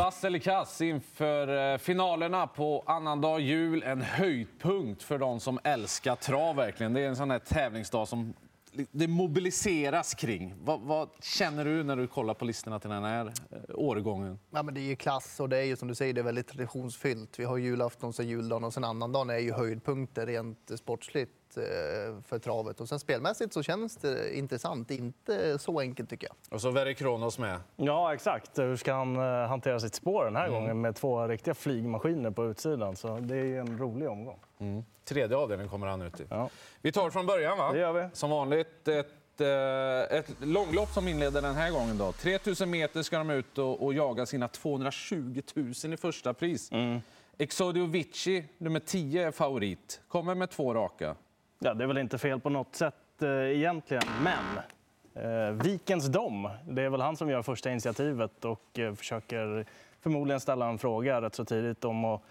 Vass eller kass inför eh, finalerna på annandag jul. En höjdpunkt för de som älskar trav. verkligen. Det är en sån här tävlingsdag som det mobiliseras kring. Vad, vad, känner du när du kollar på listorna till den här eh, årgången? Ja, men det är ju klass och det är ju som du säger, det är väldigt traditionsfyllt. Vi har julafton, sen juldagen och sen annandagen är ju höjdpunkter rent sportsligt för travet. Och sen spelmässigt så känns det intressant. Inte så enkelt tycker jag. Och så Verre Kronos med. Ja, exakt. Hur ska han eh, hantera sitt spår den här mm. gången med två riktiga flygmaskiner på utsidan? Så det är en rolig omgång. Mm. Tredje avdelningen kommer han ut i. Ja. Vi tar från början, va? Det gör vi. Som vanligt ett, eh, ett långlopp som inleder den här gången. Då. 3000 meter ska de ut och, och jaga sina 220 000 i första pris. Mm. Exodio Vici, nummer 10, är favorit. Kommer med två raka. Ja, det är väl inte fel på något sätt eh, egentligen, men eh, Vikens dom, det är väl han som gör första initiativet och eh, försöker förmodligen ställa en fråga rätt så tidigt om att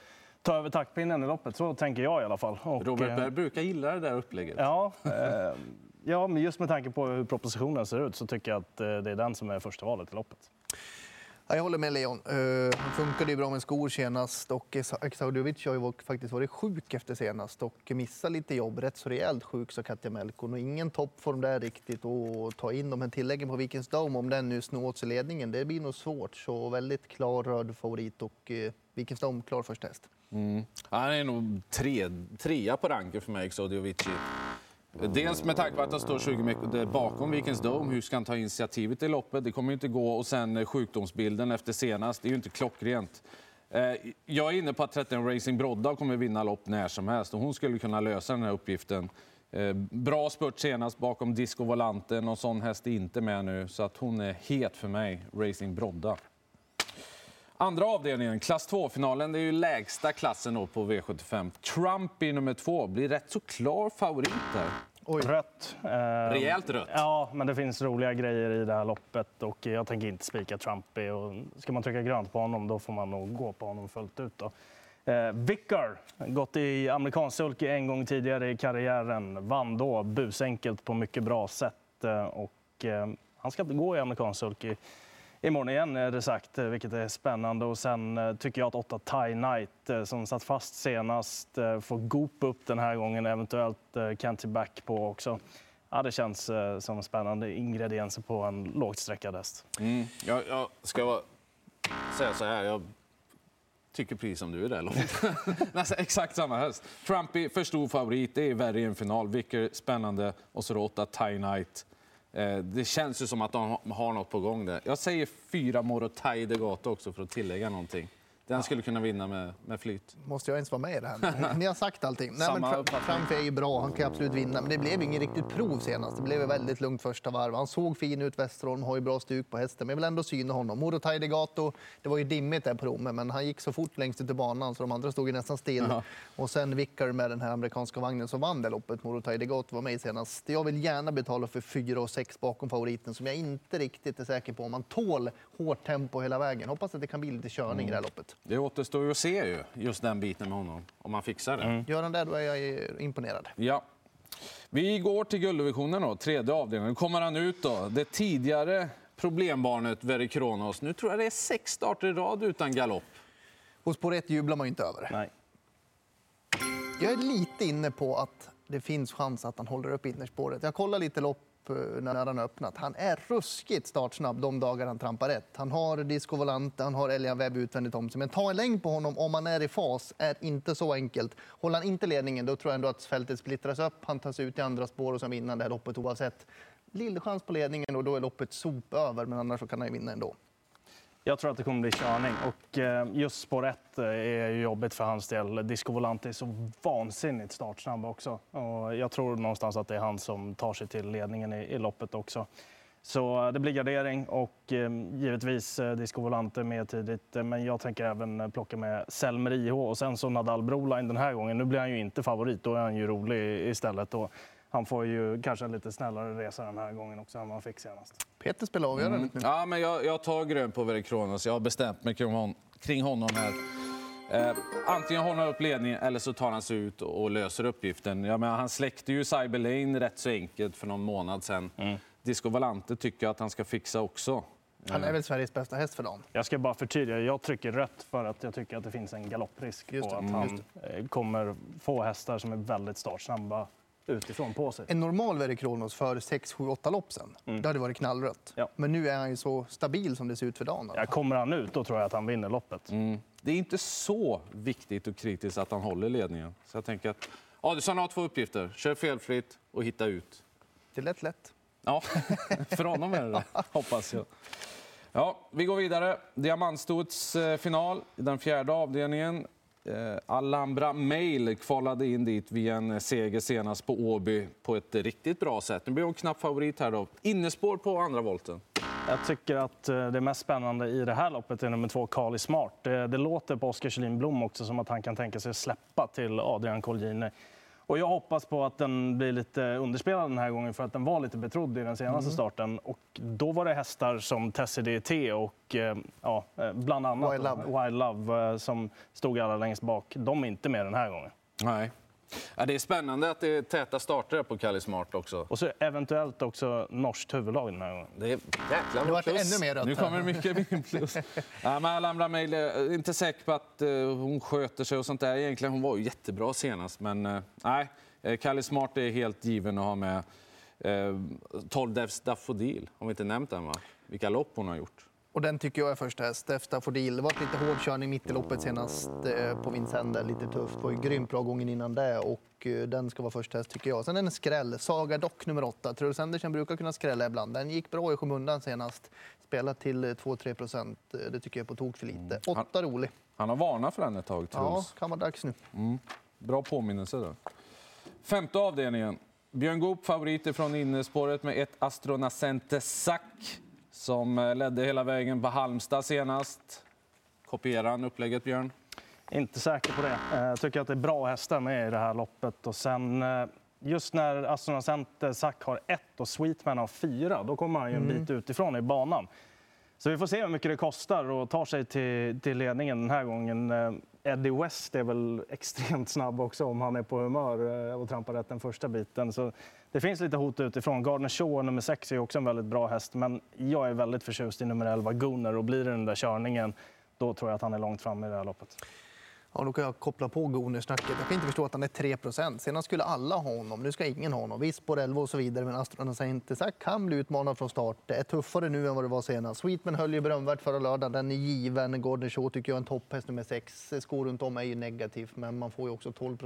ta över taktpinnen i loppet. Så tänker jag i alla fall. Och, Robert Berg brukar gilla det där upplägget. Ja, eh, ja, men just med tanke på hur propositionen ser ut så tycker jag att eh, det är den som är första valet i loppet jag håller med Leon. Eh, uh, han funkade ju bra med skor senast och Exaudiovic har ju faktiskt varit sjuk efter senast och missat lite jobb. Rätt så rejält sjuk, sa Katja Melkon. Och ingen toppform där riktigt. Och ta in de här tilläggen på Vikens Dome, om den nu snor åt sig ledningen, det blir nog svårt. Så väldigt klar röd favorit och uh, Vikens Dome klar första häst. Mm. Han är nog tre, trea på ranken för mig, Xodiovici. Dels med tanke på att han står 20 meter bakom Vikens Dome. Hur ska han ta initiativet i loppet? Det kommer ju inte gå. Och sen eh, sjukdomsbilden efter senast. Det är ju inte klockrent. Eh, jag är inne på att 13 Racing Brodda kommer vinna lopp när som helst. Och hon skulle kunna lösa den här uppgiften. Eh, bra spurt senast bakom Disco Volante. Någon sån häst är inte med nu. Så att hon är het för mig, Racing Brodda. Andra avdelningen, klass 2-finalen, det är ju lägsta klassen då på V75. Trump i nummer två blir rätt så klar favorit där. Oj. Rött. Eh, Rejält rött. Ja, men det finns roliga grejer i det här loppet och jag tänker inte spika Trumpy. Och ska man trycka grönt på honom då får man nog gå på honom fullt ut. Då. Eh, Vickar, gått i amerikansk sulky en gång tidigare i karriären, vann då busenkelt på mycket bra sätt. Eh, och, eh, han ska inte gå i amerikansk sulky imorgon igen är det sagt, vilket är spännande. Och sen eh, tycker jag att 8 Thai Knight eh, som satt fast senast eh, får Goop upp den här gången, eventuellt Canty back på också. Ja, det känns som spännande ingredienser på en lågt sträckad häst. Mm. Jag, jag ska säga så här. Jag tycker precis som du är där Nästan exakt samma häst. Trumpy för stor favorit. Det är värre i en final. Vicker spännande. Och så 8 Thai Knight. Eh, det känns ju som att de har något på gång där. Jag säger fyra Morotai de Gato också för att tillägga någonting. Den skulle kunna vinna med, med flyt. Måste jag ens vara med i det här? Ni har sagt allting. Nej, men Framför är ju bra, han kan absolut vinna. Men det blev ingen riktigt prov senast. Det blev väldigt lugnt första varv. Han såg fin ut, Westerholm, har ju bra stuk på hästen. Men jag vill ändå syna honom. Morotai Gato, det var ju dimmigt där på Romme, men han gick så fort längst ut i banan så de andra stod ju nästan still. Ja. Och sen Vickar med den här amerikanska vagnen som vann det loppet. Morotai Gato var med senast. Jag vill gärna betala för 4 och 6 bakom favoriten som jag inte riktigt är säker på om man tål hårt tempo hela vägen. Hoppas att det kan bli lite körning mm. i det här loppet. Det återstår ju att se ju, just den biten med honom, om han fixar det. Mm. Gör han det, då är jag imponerad. Ja. Vi går till gulddivisionen, då, tredje avdelningen. Nu kommer han ut då. Det tidigare problembarnet Verre Kronos. Nu tror jag det är sex starter i rad utan galopp. Hos 1 jublar man inte över. Nej. Jag är lite inne på att det finns chans att han håller upp innerspåret. Jag kollar lite lopp Eh, när han har öppnat. Han är ruskigt startsnabb de dagar han trampar rätt. Han har Disco Volante, han har Elian Webb utvändigt om sig. Men ta en längd på honom om han är i fas är inte så enkelt. Håller han inte ledningen då tror jag ändå att fältet splittras upp. Han tas ut i andra spår och sen vinner det här loppet oavsett. Lillchans på ledningen och då är loppet sop över, men annars kan han vinna ändå. Jag tror att det kommer bli körning. Och eh, just spår 1 eh, är jobbigt för hans del. Disco Volante är så vansinnigt startsnabb också. Och jag tror någonstans att det är han som tar sig till ledningen i, i loppet också. Så eh, det blir gardering och givetvis Disco Volante med tidigt. Men jag tänker även plocka med Selmer IH och sen så Nadal Broline den här gången. Nu blir han ju inte favorit, då är han ju rolig istället. Och han får ju kanske en lite snällare resa den här gången också än vad han fick senast. Peter spelar avgörandet mm. Ja, men jag, jag tar grön på Verre Kronos. Jag har bestämt mig kring, hon, kring honom här. Eh, antingen håller han upp ledningen eller så tar han sig ut och löser uppgiften. Jag menar, han släckte ju Cyber Lane rätt så enkelt för någon månad sedan. Mm. Disco Valante tycker jag att han ska fixa också. Han är väl Sveriges bästa häst för dagen. Jag ska bara förtydliga. Jag trycker rött för att jag tycker att det finns en galopprisk på att han eh, kommer få hästar som är väldigt startsnabba utifrån på sig. En normal Verre Kronos för 6, 7, 8 lopp sen, det hade varit knallrött. Ja. Men nu är han ju så stabil som det ser ut för dagen. Ja, kommer han ut, då tror jag att han vinner loppet. Mm. Det är inte så viktigt och kritiskt att han håller ledningen. Så jag tänker att Adielsson har två uppgifter. Kör felfritt och hitta ut. Det är lätt lätt. Ja, för honom är det det, hoppas jag. Ja, vi går vidare. Diamantstoets eh, final i den fjärde avdelningen. Eh, Alhambra Mail kvalade in dit via en seger senast på Åby på ett riktigt bra sätt. Nu blir hon knapp favorit här då. Innespår på andra volten. Jag tycker att eh, det mest spännande i det här loppet är nummer två, Kali Smart. Det, det låter på Oskar Kjellin Blom också som att han kan tänka sig släppa till Adrian Colgjini. Och jag hoppas på att den blir lite underspelad den här gången för att den var lite betrodd i den senaste starten. Och då var det hästar som Tessie DT och eh, ja, eh, bland annat Wild Love. Wild Love eh, som stod allra längst bak. De är inte med den här gången. Nej. Ja, det är spännande att det är täta starter på Kalle Smart också. Och så eventuellt också norskt huvudlag den här gången. Det är jäkla Det plus. ännu mer rött Nu kommer det mycket min plus. ja, men Alhambra Mail, jag är inte säker på att eh, hon sköter sig och sånt där. Egentligen, hon var ju jättebra senast, men eh, nej. Kalle Smart är helt given att ha med. Uh, 12 Devs Daffodil, har vi inte nämnt den va? Vilka lopp hon har gjort. Och den tycker jag är första häst. Efter Fordil. Det var lite hård körning mitt i loppet senast eh, på Vincennes. Lite tufft. Det var ju grymt bra gången innan det. Och eh, den ska vara första häst tycker jag. Sen en skräll. Saga Dock nummer åtta. Truls Andersen brukar kunna skrälla ibland. Den gick bra i skymundan senast. Spelat till eh, 2-3 procent. Eh, Det tycker jag är på tok för lite. Åtta rolig. Han har varnat för den ett tag, Ja, Truls. kan vara dags nu. Bra påminnelse. Då. Femte avdelningen. Björn Goop favoriter från innespåret med ett Astronacente Sack som eh, ledde hela vägen på Halmstad senast. Kopierar han upplägget, Björn? Inte säker på det. Eh, Jag tycker att det är bra hästar med i det här loppet. Och sen, eh, just när Aston Center Sack har ett och Sweetman har fyra, då kommer han ju en bit utifrån i banan. Så vi får se hur mycket det kostar att ta sig till, till ledningen den här gången. Eddie West är väl extremt snabb också om han är på humör eh, och trampar rätt den första biten. Så det finns lite hot utifrån. Gardner Shaw, nummer 6, är också en väldigt bra häst. Men jag är väldigt förtjust i nummer 11, Gunnar. Och blir det den där körningen, då tror jag att han är långt fram i det här loppet. Ja, då kan jag koppla på Gunner-snacket. Jag kan inte förstå att han är 3% Senast skulle alla ha honom. Nu ska ingen ha honom. Visst, Borello och så vidare, men Astronacente kan bli utmanad från start. Det är tuffare nu än vad det var senast. Sweetman höll ju berömvärt förra lördagen. Den är given. Gordon Shaw tycker jag är en topphäst nummer 6. Skor runt om är ju negativt, men man får ju också 12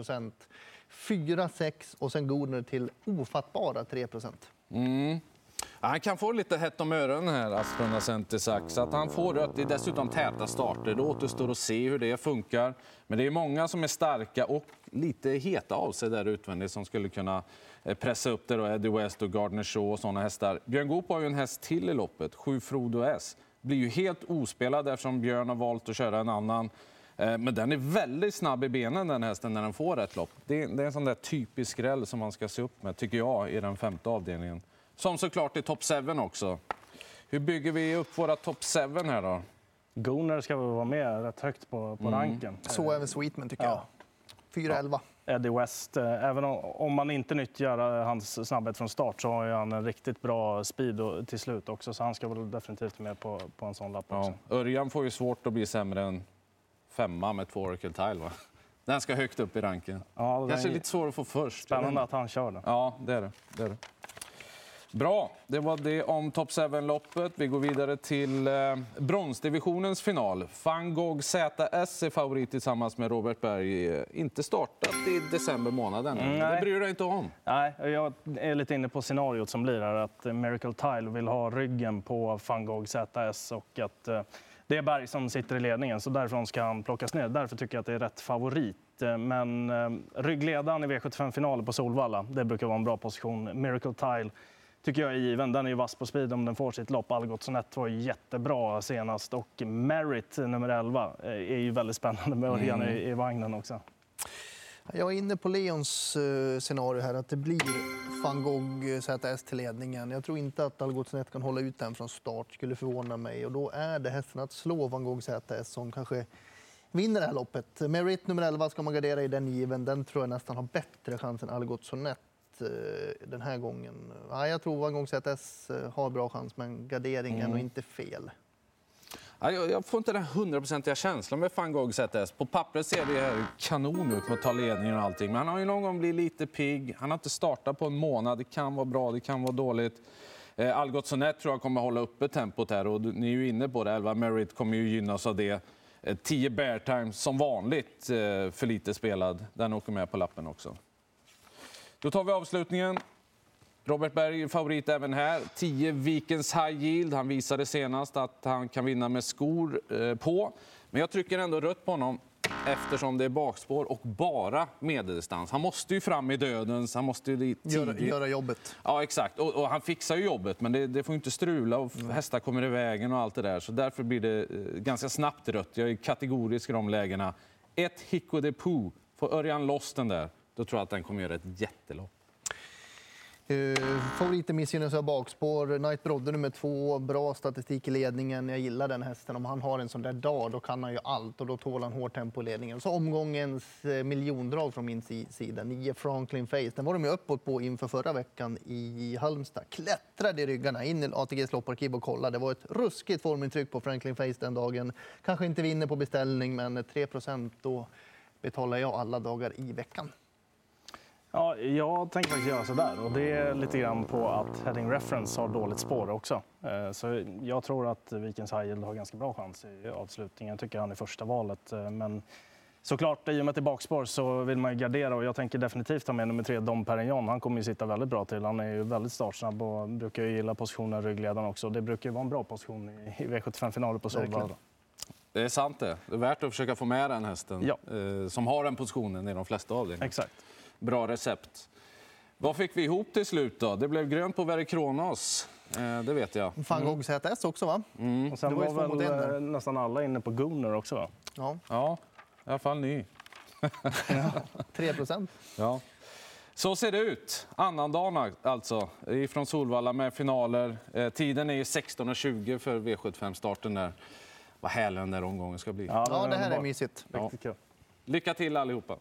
4, 6 och sen Gordner till ofattbara 3 Mm. Han kan få lite hett om öronen här, Astronacente Sack. Så att han får rött. Det är dessutom täta starter. Det återstår att se hur det funkar. Men det är många som är starka och lite heta av sig där utvändigt som skulle kunna eh, pressa upp det. Då. Eddie West och Gardner Shaw och sådana hästar. Björn Goop har ju en häst till i loppet, Sju Frodo S. Blir ju helt ospelad eftersom Björn har valt att köra en annan. Eh, men den är väldigt snabb i benen den hästen när den får rätt lopp. Det är, det är en sån där typisk skräll som man ska se upp med, tycker jag, i den femte avdelningen. Som såklart är top 7 också. Hur bygger vi upp våra top 7 här då? Gunnar ska väl vara med rätt högt på, på ranken. Så även Sweetman tycker Ja. jag. 4-11. Eddie West, eh, även om, man inte nyttjar eh, hans snabbhet från start så har han en riktigt bra speed till slut också. Så han ska väl definitivt med på, på en sån lapp också. Ja. Örjan får ju svårt att bli sämre än femma med två Oracle Tile. Va? Den ska högt upp i ranken. Ja, det Kanske är lite svår att få först. spännande att han kör den. Ja, det är det. det, är det. Bra, det var det om Top 7-loppet. Vi går vidare till eh, bronsdivisionens final. Van Gogh ZS är favorit tillsammans med Robert Berg. Eh, Inte startat i december månad ännu. Mm, Det bryr du dig inte om. Nej, jag är lite inne på scenariot som blir här att Miracle Tile vill ha ryggen på van Gogh ZS och att eh, det är Berg som sitter i ledningen så därifrån ska han plockas ner. Därför tycker jag att det är rätt favorit. Eh, Men eh, ryggledaren i V75-finalen på Solvalla, det brukar vara en bra position. Miracle Tile tycker jag är given. Den är ju vass på speed om den får sitt lopp. Algotsson 1 var jättebra senast och Merit nummer 11 eh, är ju väldigt spännande med Örjan i, i vagnen också. Jag är inne på Leons eh, scenario här, att det blir van Gogh ZS till ledningen. Jag tror inte att Algotsson kan hålla ut den från start, skulle förvåna mig. Och då är det hästen att slå van Gogh ZS som kanske vinner det här loppet. Merit nummer 11 ska man gardera i den given. Den tror jag nästan har bättre chans än Algotsson 1. Eh, den här gången. Ja, jag tror att gång ZS eh, har bra chans, men garderingen mm. är inte fel. Ja, jag, jag, får inte den hundraprocentiga känslan med van Gogh ZS. På pappret ser det kanon ut med att ta ledningen och allting. Men han har ju någon gång blivit lite pigg. Han har inte startat på en månad. Det kan vara bra, det kan vara dåligt. Eh, Algot Sonett tror jag kommer hålla uppe tempot här och ni är ju inne på det. Elva Merritt kommer ju gynnas av det. 10 eh, bear time som vanligt för lite spelad. Den åker med på lappen också. Då tar vi avslutningen. Robert Berg favorit även här. 10 Vikens High Yield. Han visade senast att han kan vinna med skor eh, på. Men jag trycker ändå rött på honom eftersom det är bakspår och bara medeldistans. Han måste ju fram i dödens, han måste ju göra, göra jobbet. Ja, exakt. Och, och, han fixar ju jobbet, men det, det får inte strula och mm. hästar kommer i vägen och allt det där. Så därför blir det eh, ganska snabbt rött. Jag är kategorisk i de lägena. Ett Hicko de Poo. Får Örjan loss den där, då tror jag att den kommer göra ett jättelopp. Uh, favoriten missgynnas av bakspår. Knight Brodde nummer två. Bra statistik i ledningen. Jag gillar den hästen. Om han har en sån där dag, då kan han ju allt och då tål han hårt tempo i ledningen. Så omgångens eh, miljondrag från min sida. Nio Franklin Face. Den var de ju uppåt på inför förra veckan i Halmstad. Klättrade i ryggarna in i ATGs lopparkiv och kollade. Det var ett ruskigt formintryck på Franklin Face den dagen. Kanske inte vinner på beställning, men 3 då betalar jag alla dagar i veckan. Ja, jag tänker faktiskt göra så där. Och det är lite grann på att Heading Reference har dåligt spår också. Eh, så jag tror att Vikens High har ganska bra chans i avslutningen. Jag tycker han är första valet. Eh, men såklart, i och med att det är bakspår så vill man ju gardera och jag tänker definitivt ha med nummer tre, Dom Perignon. Han kommer ju sitta väldigt bra till. Han är ju väldigt startsnabb och brukar ju gilla positionen ryggledaren också. Det brukar ju vara en bra position i V75-finaler på Solvalla. Det är sant det. Det är värt att försöka få med den hästen ja. Eh, som har den positionen i de flesta avdelningar. Exakt bra recept. Vad fick vi ihop till slut då? Det blev grönt på Verre Kronos. Eh, det vet jag. Van Gogh ZS också va? Mm. Och sen var, var väl eh, nästan alla inne på Gunnar också va? Ja. ja, i alla fall ny. ja, 3 procent. Ja. Så ser det ut. Annandagen alltså, ifrån Solvalla med finaler. Eh, tiden är 16.20 för V75-starten. där. Vad härlig den där omgången ska bli. Ja, ja det här är mysigt. Ja. Lycka till allihopa.